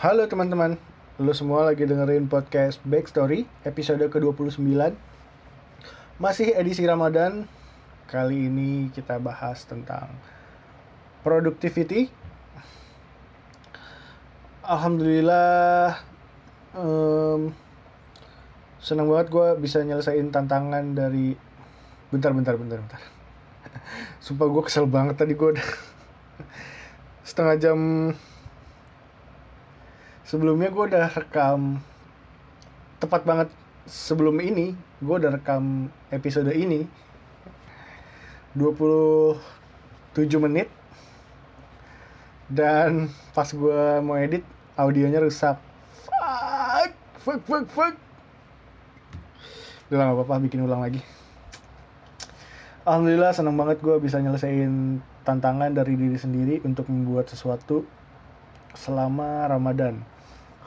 Halo teman-teman, lu semua lagi dengerin podcast Backstory episode ke-29. Masih edisi Ramadan. Kali ini kita bahas tentang productivity. Alhamdulillah um, Senang banget gue bisa nyelesain tantangan dari Bentar, bentar, bentar, bentar. Sumpah gue kesel banget tadi gue udah Setengah jam sebelumnya gue udah rekam tepat banget sebelum ini gue udah rekam episode ini. 27 menit. Dan pas gue mau edit audionya rusak. Fuck fuck fuck fuck. Udah apa-apa bikin ulang lagi. Alhamdulillah seneng banget gue bisa nyelesain tantangan dari diri sendiri untuk membuat sesuatu selama Ramadan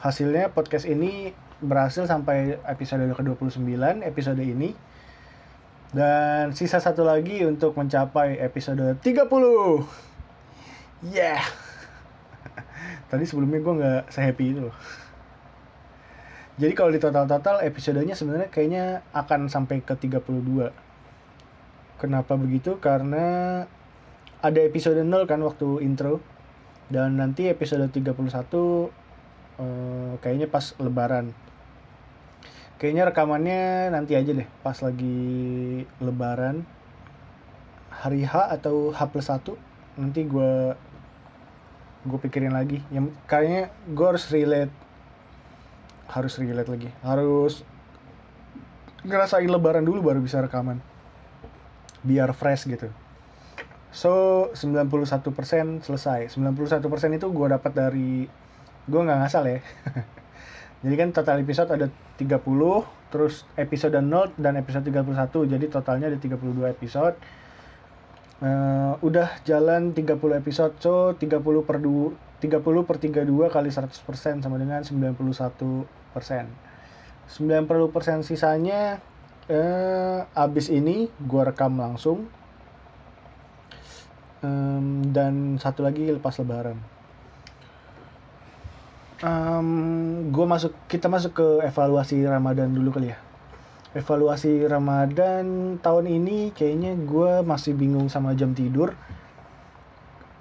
hasilnya podcast ini berhasil sampai episode ke-29 episode ini. Dan sisa satu lagi untuk mencapai episode 30 yeah. Tadi sebelumnya gue nggak sehappy itu loh. Jadi kalau di total-total episodenya sebenarnya kayaknya akan sampai ke 32 kenapa begitu? Karena ada episode 0 kan waktu intro. Dan nanti episode 31 uh, kayaknya pas lebaran. Kayaknya rekamannya nanti aja deh pas lagi lebaran. Hari H atau H plus 1 nanti gue gue pikirin lagi. Yang kayaknya gue harus relate harus relate lagi. Harus ngerasain lebaran dulu baru bisa rekaman. Biar fresh gitu. So 91% selesai. 91% itu gue dapat dari gue nggak ngasal ya. Jadi kan total episode ada 30 terus episode 0 dan episode 31 jadi totalnya ada 32 episode. Uh, udah jalan 30 episode so 30 per 2 30 per 32 kali 100% sama dengan 91 persen. 90 persen sisanya uh, abis ini gue rekam langsung. Um, dan satu lagi lepas lebaran um, gue masuk kita masuk ke evaluasi Ramadan dulu kali ya. Evaluasi Ramadan tahun ini kayaknya gue masih bingung sama jam tidur.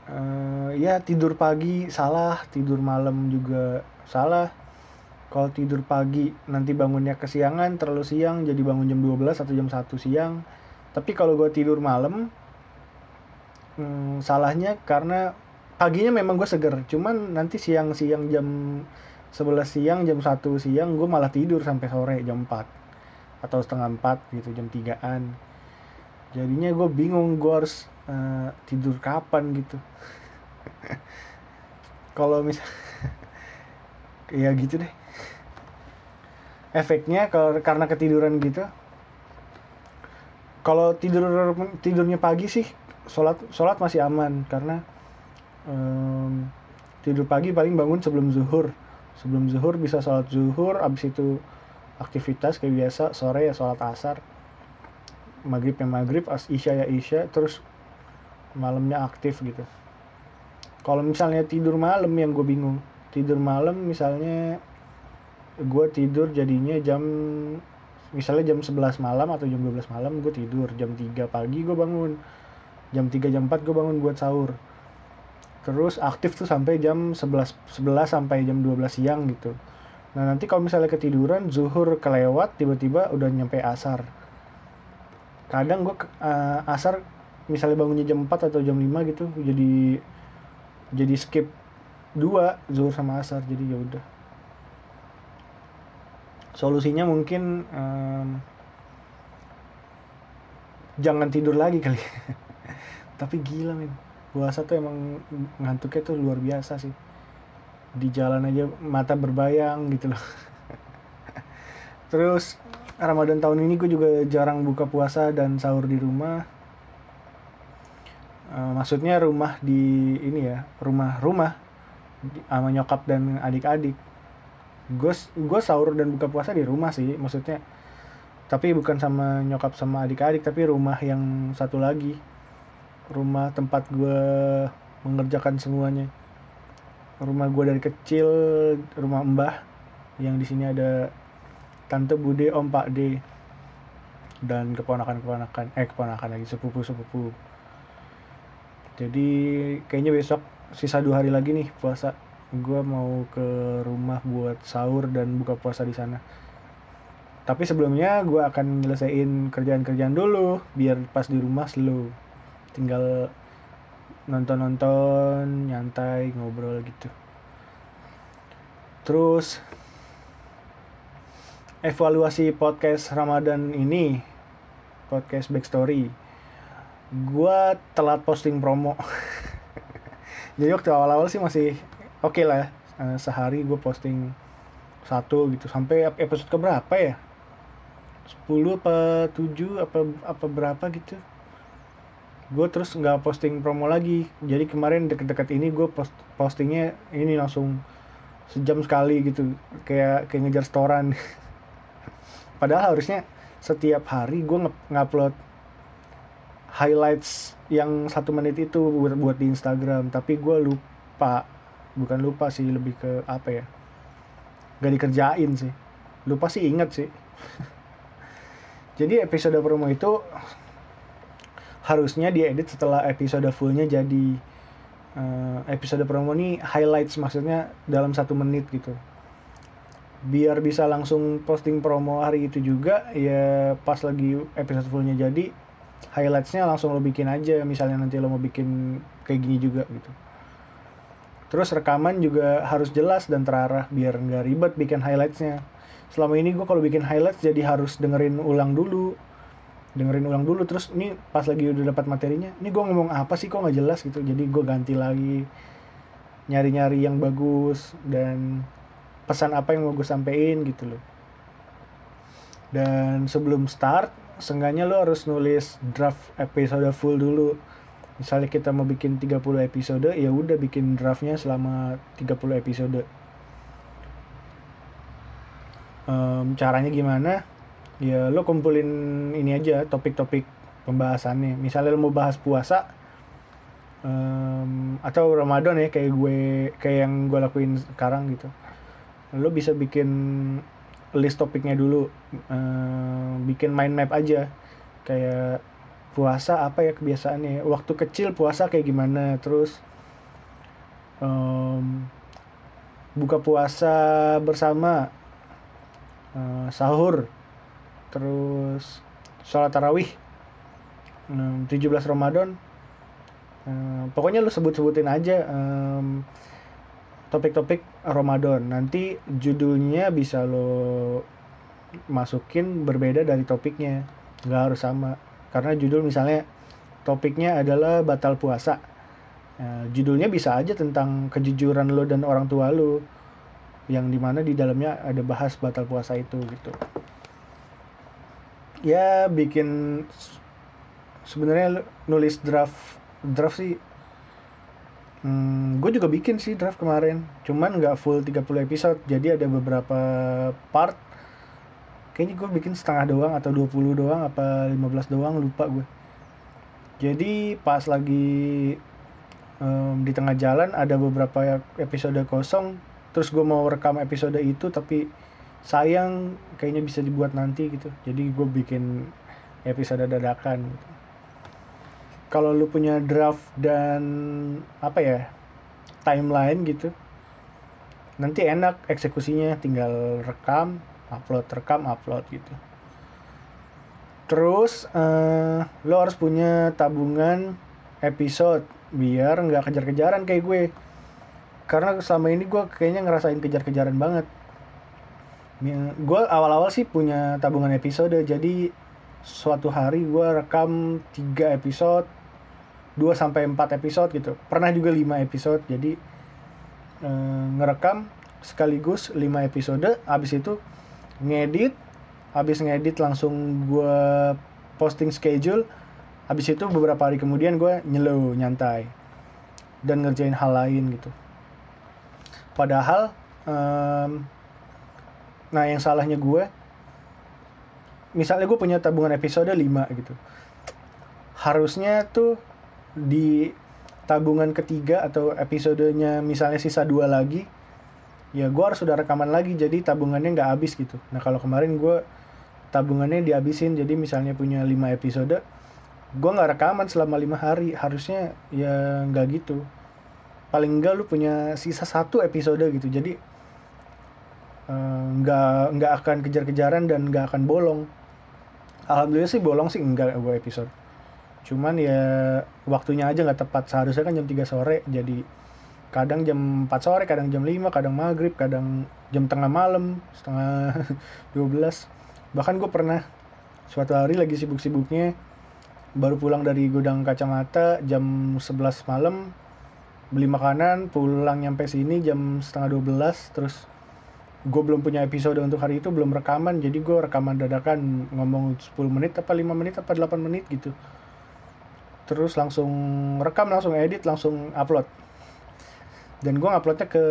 Uh, ya tidur pagi salah tidur malam juga salah. Kalau tidur pagi nanti bangunnya kesiangan terlalu siang jadi bangun jam 12 atau jam 1 siang. Tapi kalau gue tidur malam hmm, salahnya karena paginya memang gue seger cuman nanti siang-siang jam 11 siang jam 1 siang gue malah tidur sampai sore jam 4 atau setengah 4 gitu jam 3an jadinya gue bingung gue harus uh, tidur kapan gitu. Kalau misal ya gitu deh. Efeknya kalau karena ketiduran gitu kalau tidur tidurnya pagi sih sholat sholat masih aman karena um, tidur pagi paling bangun sebelum zuhur. Sebelum zuhur bisa sholat zuhur abis itu aktivitas kayak biasa sore ya sholat asar maghrib ya maghrib as isya ya isya terus malamnya aktif gitu. Kalau misalnya tidur malam yang gue bingung. Tidur malam misalnya gue tidur jadinya jam misalnya jam 11 malam atau jam 12 malam gue tidur. Jam 3 pagi gue bangun. Jam 3 jam 4 gue bangun buat sahur terus aktif tuh sampai jam 11 11 sampai jam 12 siang gitu. Nah nanti kalau misalnya ketiduran zuhur kelewat tiba-tiba udah nyampe asar. Kadang gue uh, asar misalnya bangunnya jam 4 atau jam 5 gitu jadi jadi skip dua zuhur sama asar jadi ya udah. Solusinya mungkin um, jangan tidur lagi kali. Tapi gila men puasa tuh emang ngantuknya tuh luar biasa sih. Di jalan aja mata berbayang gitu loh. Terus Ramadan tahun ini gue juga jarang buka puasa dan sahur di rumah. Uh, maksudnya rumah di ini ya rumah rumah sama nyokap dan adik-adik. Gue gue sahur dan buka puasa di rumah sih maksudnya. Tapi bukan sama nyokap sama adik-adik tapi rumah yang satu lagi rumah tempat gue mengerjakan semuanya. Rumah gue dari kecil rumah mbah yang di sini ada tante bude om pak d dan keponakan keponakan eh keponakan lagi sepupu sepupu jadi kayaknya besok sisa dua hari lagi nih puasa gue mau ke rumah buat sahur dan buka puasa di sana. Tapi sebelumnya gue akan nyelesain kerjaan-kerjaan dulu biar pas di rumah slow tinggal nonton-nonton nyantai ngobrol gitu. Terus evaluasi podcast Ramadan ini podcast backstory gue telat posting promo. Jadi waktu awal-awal sih masih oke okay lah ya Eh, sehari gue posting satu gitu. Sampai ep- episode keberapa ya? 10 apa 7 apa apa berapa gitu gue terus nggak posting promo lagi. Jadi kemarin deket-deket ini gue post postingnya ini langsung sejam sekali gitu. Kayak kayak ngejar setoran. Padahal harusnya setiap hari gue ngupload highlights yang satu menit itu buat buat di Instagram. Tapi gue lupa. Bukan lupa sih lebih ke apa ya? Gak dikerjain sih. Lupa sih inget sih. Jadi episode promo itu harusnya diedit setelah episode fullnya jadi eh, episode promo ini highlights maksudnya dalam satu menit gitu. Biar bisa langsung posting promo hari itu juga ya pas lagi episode fullnya jadi highlightsnya langsung lo bikin aja. Misalnya nanti lo mau bikin kayak gini juga gitu. Terus rekaman juga harus jelas dan terarah biar nggak ribet bikin highlightsnya. Selama ini gue kalau bikin highlights jadi harus dengerin ulang dulu dengerin ulang dulu terus ini pas lagi udah dapat materinya ini gue ngomong apa sih kok nggak jelas gitu. Jadi gue ganti lagi nyari-nyari yang bagus dan pesan apa yang mau gue sampein gitu loh. Dan sebelum start seenggaknya lo harus nulis draft episode full dulu. Misalnya kita mau bikin 30 episode ya udah bikin draftnya selama 30 episode. Em, caranya gimana ya lo kumpulin ini aja topik-topik pembahasannya. Misalnya lo mau bahas puasa em, atau Ramadan ya kayak gue kayak yang gue lakuin sekarang gitu. Lo bisa bikin list topiknya dulu. Em, bikin mind map aja. Kayak puasa apa ya kebiasaannya? Waktu kecil puasa kayak gimana? Terus em, buka puasa bersama eh, sahur terus sholat tarawih em, 17 Ramadan. Em, pokoknya lu sebut-sebutin aja em, topik-topik Ramadan. Nanti judulnya bisa lo masukin berbeda dari topiknya. Nggak harus sama. Karena judul misalnya topiknya adalah batal puasa. Nah, judulnya bisa aja tentang kejujuran lo dan orang tua lo yang di mana di dalamnya ada bahas batal puasa itu gitu ya bikin sebenarnya nulis draft draft sih hmm, gue juga bikin sih draft kemarin. Cuman nggak full 30 episode jadi ada beberapa part. Kayaknya gue bikin setengah doang atau 20 doang apa 15 doang lupa gue jadi pas lagi em, di tengah jalan ada beberapa episode kosong. Terus gue mau rekam episode itu tapi sayang kayaknya bisa dibuat nanti gitu. Jadi gue bikin episode dadakan gitu. kalau lu punya draft dan apa ya timeline gitu nanti enak eksekusinya tinggal rekam upload rekam upload gitu. Terus eh, lo harus punya tabungan episode biar nggak kejar-kejaran kayak gue. Karena selama ini gue kayaknya ngerasain kejar-kejaran banget gue awal-awal sih punya tabungan episode. Jadi suatu hari gue rekam 3 episode 2 sampai 4 episode gitu. Pernah juga 5 episode. Jadi eh, ngerekam sekaligus 5 episode. Habis itu ngedit. Habis ngedit langsung gue posting schedule. Habis itu beberapa hari kemudian gue nyelow nyantai. Dan ngerjain hal lain gitu. Padahal nah yang salahnya gue misalnya gue punya tabungan episode 5 gitu. Harusnya tuh di tabungan ketiga atau episodenya misalnya sisa dua lagi ya gue harus sudah rekaman lagi jadi tabungannya nggak habis gitu. Nah kalau kemarin gue tabungannya dihabisin jadi misalnya punya 5 episode gue nggak rekaman selama lima hari. Harusnya ya nggak gitu. Paling enggak lu punya sisa satu episode gitu. Jadi eh, nggak nggak akan kejar-kejaran dan nggak akan bolong. Alhamdulillah sih bolong sih enggak gue episode. Cuman ya waktunya aja nggak tepat. Seharusnya kan jam 3 sore jadi kadang jam 4 sore kadang jam 5 kadang maghrib kadang jam tengah malam setengah 12 bahkan gue pernah suatu hari lagi sibuk-sibuknya baru pulang dari gudang kacamata jam 11 malam beli makanan pulang nyampe sini jam setengah 12 terus gue belum punya episode untuk hari itu belum rekaman jadi gue rekaman dadakan ngomong 10 menit apa 5 menit apa 8 menit gitu. Terus langsung rekam langsung edit langsung upload. Dan gue uploadnya ke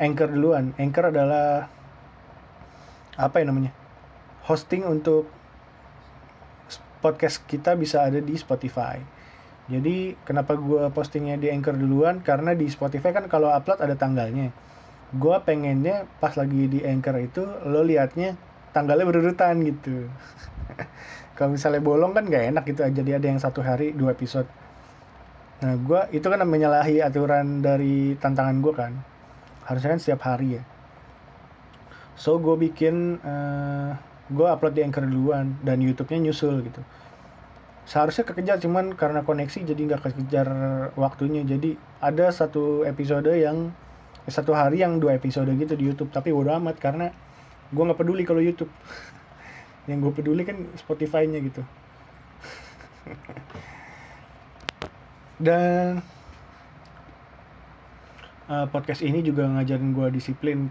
Anchor duluan. Anchor adalah apa ya namanya hosting untuk podcast kita bisa ada di Spotify. Jadi kenapa gue postingnya di Anchor duluan? Karena di Spotify kan kalau upload ada tanggalnya gue pengennya pas lagi di Anchor itu lo liatnya tanggalnya berurutan gitu. Kalau misalnya bolong kan nggak enak gitu jadi ada yang satu hari dua episode. Nah gue itu kan menyalahi aturan dari tantangan gue kan. Harusnya kan setiap hari ya. So gue bikin uh, eh, gue upload di anchor duluan dan YouTube-nya nyusul gitu. Seharusnya kekejar cuman karena koneksi jadi nggak kekejar waktunya. Jadi ada satu episode yang satu hari yang dua episode gitu di YouTube. Tapi bodo amat karena gue nggak peduli kalau YouTube. Yang gue peduli kan Spotify-nya gitu. Dan uh, podcast ini juga ngajarin gue disiplin.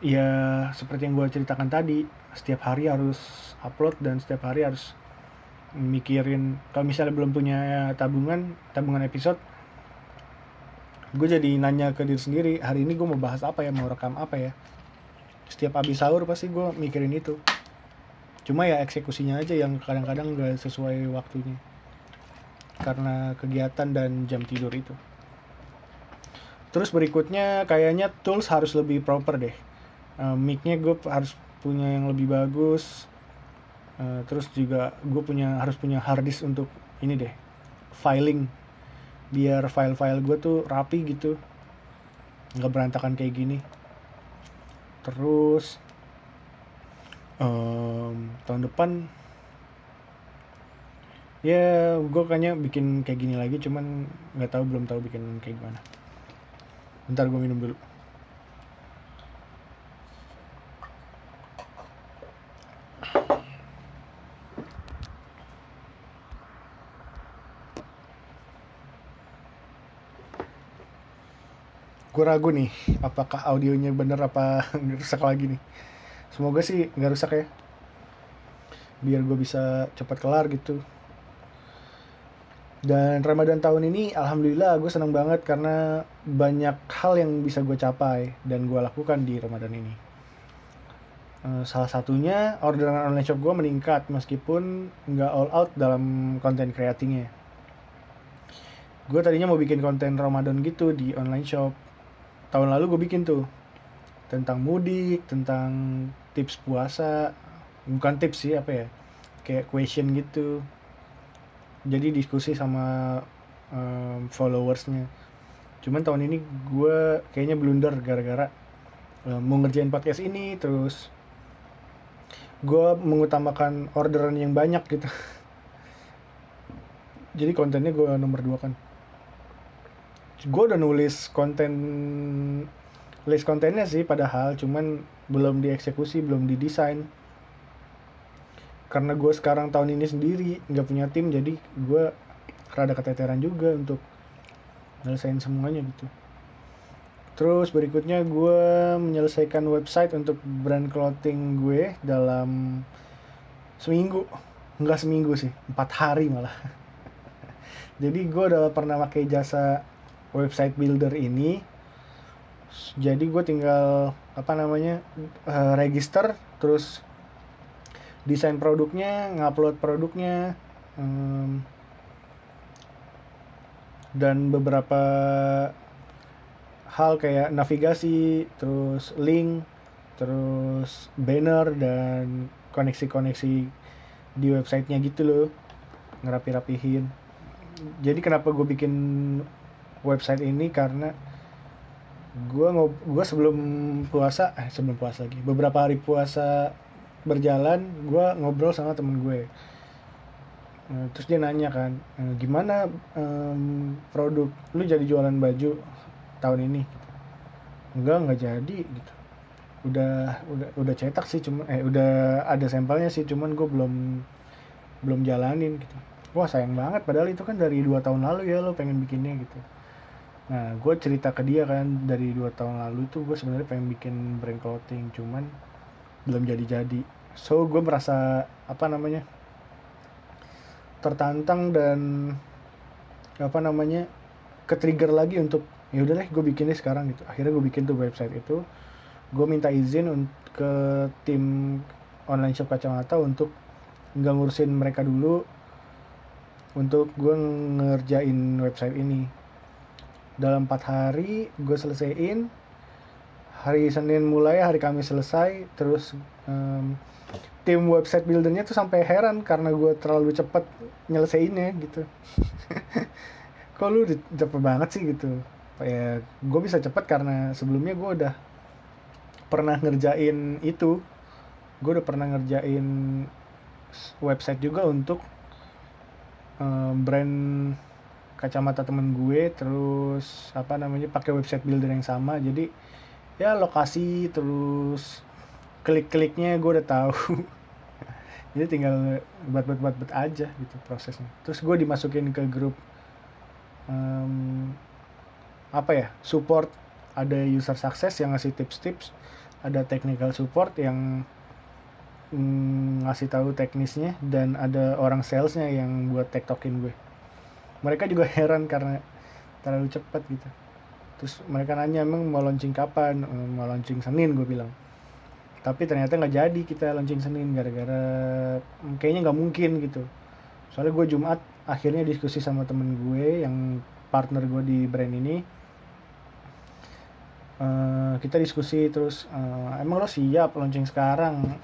Ya seperti yang gue ceritakan tadi setiap hari harus upload dan setiap hari harus mikirin. Kalau misalnya belum punya tabungan tabungan episode gue jadi nanya ke diri sendiri hari ini gue mau bahas apa ya? Mau rekam apa ya? Setiap habis sahur pasti gue mikirin itu. Cuma ya eksekusinya aja yang kadang-kadang gak sesuai waktunya. Karena kegiatan dan jam tidur itu. Terus berikutnya kayaknya tools harus lebih proper deh. Uh, mic-nya gue harus punya yang lebih bagus. Uh, terus juga gue punya harus punya hard disk untuk ini deh filing biar file-file gue tuh rapi gitu. Nggak berantakan kayak gini. Terus um, tahun depan ya gue kayaknya bikin kayak gini lagi cuman nggak tahu belum tahu bikin kayak gimana. Bentar gue minum dulu gue ragu nih apakah audionya bener apa rusak lagi nih. Semoga sih nggak rusak ya. Biar gue bisa cepat kelar gitu. Dan Ramadan tahun ini alhamdulillah gue senang banget karena banyak hal yang bisa gue capai dan gue lakukan di Ramadan ini. Uh, salah satunya orderan online shop gue meningkat meskipun nggak all out dalam konten kreatingnya gue tadinya mau bikin konten Ramadan gitu di online shop tahun lalu gue bikin tuh tentang mudik tentang tips puasa bukan tips sih apa ya kayak question gitu. Jadi diskusi sama um, followersnya. Cuman tahun ini gue kayaknya blunder gara-gara um, mau ngerjain podcast ini terus gue mengutamakan orderan yang banyak gitu. Jadi kontennya gue nomor dua kan gue udah nulis konten list kontennya sih padahal cuman belum dieksekusi belum didesain. Karena gue sekarang tahun ini sendiri nggak punya tim jadi gue rada keteteran juga untuk nyelesain semuanya gitu. Terus berikutnya gue menyelesaikan website untuk brand clothing gue dalam seminggu. Nggak seminggu sih empat hari malah. Jadi gue udah pernah pakai jasa website builder ini. Jadi gue tinggal apa namanya uh, register terus desain produknya ngupload produknya um, dan beberapa hal kayak navigasi terus link terus banner dan koneksi-koneksi di websitenya gitu loh ngerapi-rapihin. Jadi kenapa gue bikin website ini karena gue gue sebelum puasa eh sebelum puasa lagi beberapa hari puasa berjalan gue ngobrol sama temen gue. Eh, terus dia nanya kan "Eh, gimana em, produk lu jadi jualan baju tahun ini? Enggak nggak jadi gitu. Udah udah udah cetak sih cuma eh udah ada sampelnya sih cuman gue belum belum jalanin gitu. Wah sayang banget padahal itu kan dari dua tahun lalu ya lo pengen bikinnya gitu nah gue cerita ke dia kan dari dua tahun lalu itu gue sebenarnya pengen bikin brand clothing cuman belum jadi jadi so gue merasa apa namanya tertantang dan apa namanya ke trigger lagi untuk ya udah deh gue bikinnya sekarang gitu. Akhirnya gue bikin tuh website itu. Gue minta izin ke tim online shop kacamata untuk nggak ngurusin mereka dulu untuk gue ngerjain website ini dalam empat hari gue selesaiin. Hari Senin mulai hari Kamis selesai. Terus em, tim website buildernya tuh sampai heran karena gue terlalu cepet nyelesainnya gitu. Kok lu cepet banget sih gitu? Ya gue bisa cepet karena sebelumnya gue udah pernah ngerjain itu. Gue udah pernah ngerjain website juga untuk em, brand kacamata temen gue terus apa namanya pakai website builder yang sama. Jadi ya lokasi terus klik-kliknya gue udah tahu. Jadi tinggal buat buat buat buat aja gitu prosesnya. Terus gue dimasukin ke grup em, apa ya support. Ada user success yang ngasih tips-tips ada technical support yang mm, ngasih tahu teknisnya dan ada orang salesnya yang buat tektokin gue mereka juga heran karena terlalu cepat gitu. Terus mereka nanya emang mau launching kapan? "Eh, mau launching Senin gue bilang. Tapi ternyata nggak jadi kita launching Senin gara-gara kayaknya nggak mungkin gitu. Soalnya gue Jumat akhirnya diskusi sama temen gue yang partner gue di brand ini. Eh, kita diskusi terus eh, emang lo siap launching sekarang?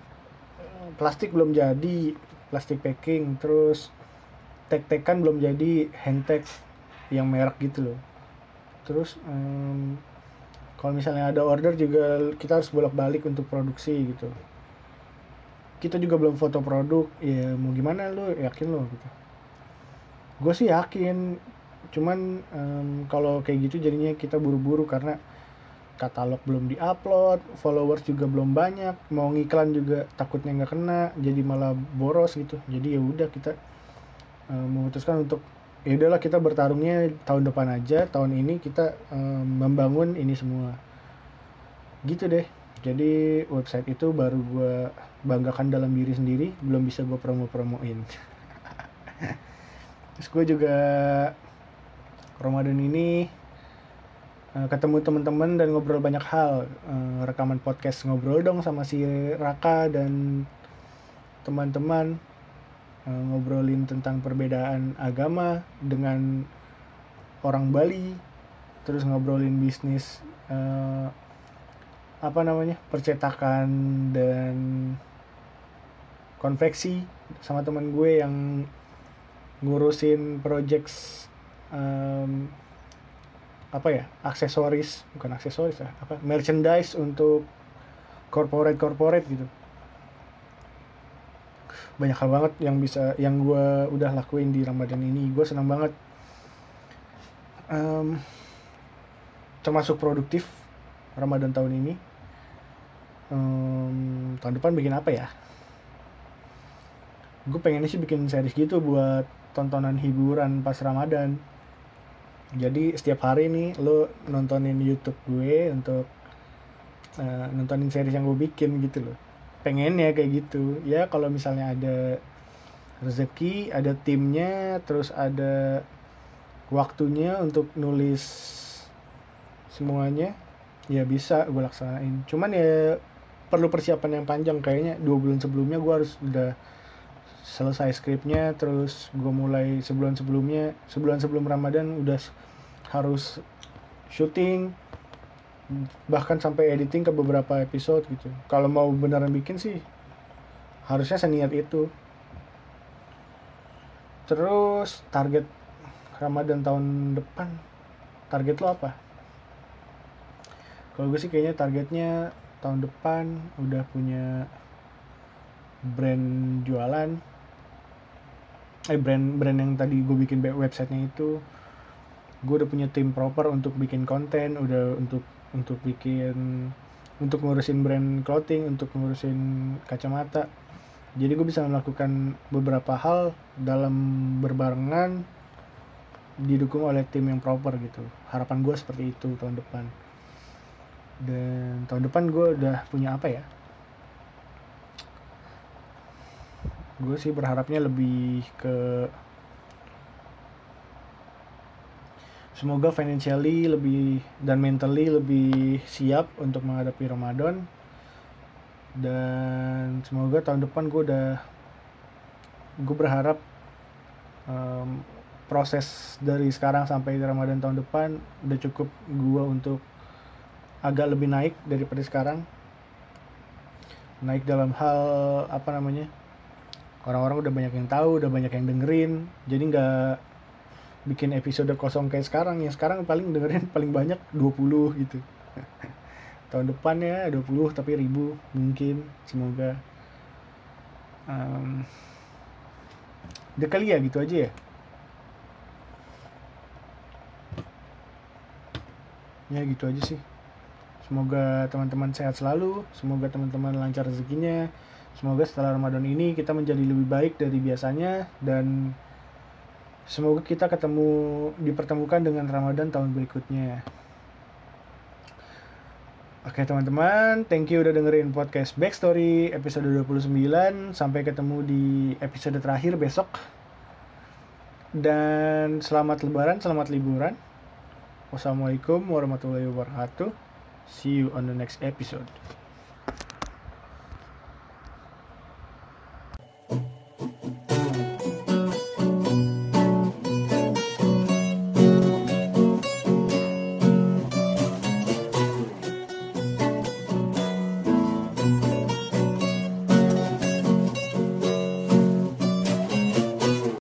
Plastik belum jadi plastik packing terus tag-tagan belum jadi hand tag yang merek gitu loh. Terus em, kalau misalnya ada order juga kita harus bolak-balik untuk produksi gitu. Kita juga belum foto produk ya mau gimana lo yakin lo gitu. Gue sih yakin cuman em, kalau kayak gitu jadinya kita buru-buru karena katalog belum diupload followers juga belum banyak mau ngiklan juga takutnya nggak kena jadi malah boros gitu. Jadi ya udah kita eh, memutuskan untuk ya udahlah kita bertarungnya tahun depan aja tahun ini kita eh, membangun ini semua. Gitu deh. Jadi website itu baru gue banggakan dalam diri sendiri belum bisa gue promo-promoin. Terus gue juga Ramadan ini eh, ketemu teman-teman dan ngobrol banyak hal. Eh, rekaman podcast ngobrol dong sama si Raka dan teman-teman ngobrolin tentang perbedaan agama dengan orang Bali terus ngobrolin bisnis eh, apa namanya percetakan dan konveksi sama teman gue yang ngurusin projects em, apa ya aksesoris bukan aksesoris ya apa merchandise untuk corporate corporate gitu banyak hal banget yang bisa yang gue udah lakuin di Ramadan ini. Gue senang banget. Em, termasuk produktif Ramadan tahun ini. Em, tahun depan bikin apa ya? Gue pengennya sih bikin series gitu buat tontonan hiburan pas Ramadan. Jadi setiap hari nih lo nontonin YouTube gue untuk eh, nontonin series yang gue bikin gitu loh pengennya kayak gitu. Ya kalau misalnya ada rezeki ada timnya terus ada waktunya untuk nulis semuanya ya bisa gue laksanain. Cuman ya perlu persiapan yang panjang kayaknya. Dua bulan sebelumnya gue harus udah selesai skripnya terus gue mulai sebulan sebelumnya sebulan sebelum Ramadan udah harus syuting bahkan sampai editing ke beberapa episode gitu. Kalau mau beneran bikin sih harusnya seniat itu. Terus target Ramadan tahun depan target lo apa? Kalau gue sih kayaknya targetnya tahun depan udah punya brand jualan. Eh brand brand yang tadi gue bikin websitenya itu gue udah punya tim proper untuk bikin konten udah untuk untuk bikin untuk ngurusin brand clothing untuk ngurusin kacamata. Jadi gue bisa melakukan beberapa hal dalam berbarengan didukung oleh tim yang proper gitu. Harapan gue seperti itu tahun depan. Dan tahun depan gue udah punya apa ya? Gue sih berharapnya lebih ke semoga financially lebih dan mentally lebih siap untuk menghadapi Ramadan. Dan semoga tahun depan gue udah gue berharap em, proses dari sekarang sampai Ramadan tahun depan udah cukup gue untuk agak lebih naik daripada sekarang. Naik dalam hal apa namanya orang-orang udah banyak yang tahu udah banyak yang dengerin. Jadi nggak bikin episode kosong kayak sekarang ya sekarang paling dengerin paling banyak 20 gitu. Tahun depan ya 20 tapi ribu mungkin semoga. Um, udah kali ya gitu aja ya? Ya gitu aja sih. Semoga teman-teman sehat selalu semoga teman-teman lancar rezekinya semoga setelah Ramadan ini kita menjadi lebih baik dari biasanya dan semoga kita ketemu dipertemukan dengan Ramadan tahun berikutnya Oke teman-teman, thank you udah dengerin podcast Backstory episode 29. Sampai ketemu di episode terakhir besok. Dan selamat lebaran, selamat liburan. Wassalamualaikum warahmatullahi wabarakatuh. See you on the next episode.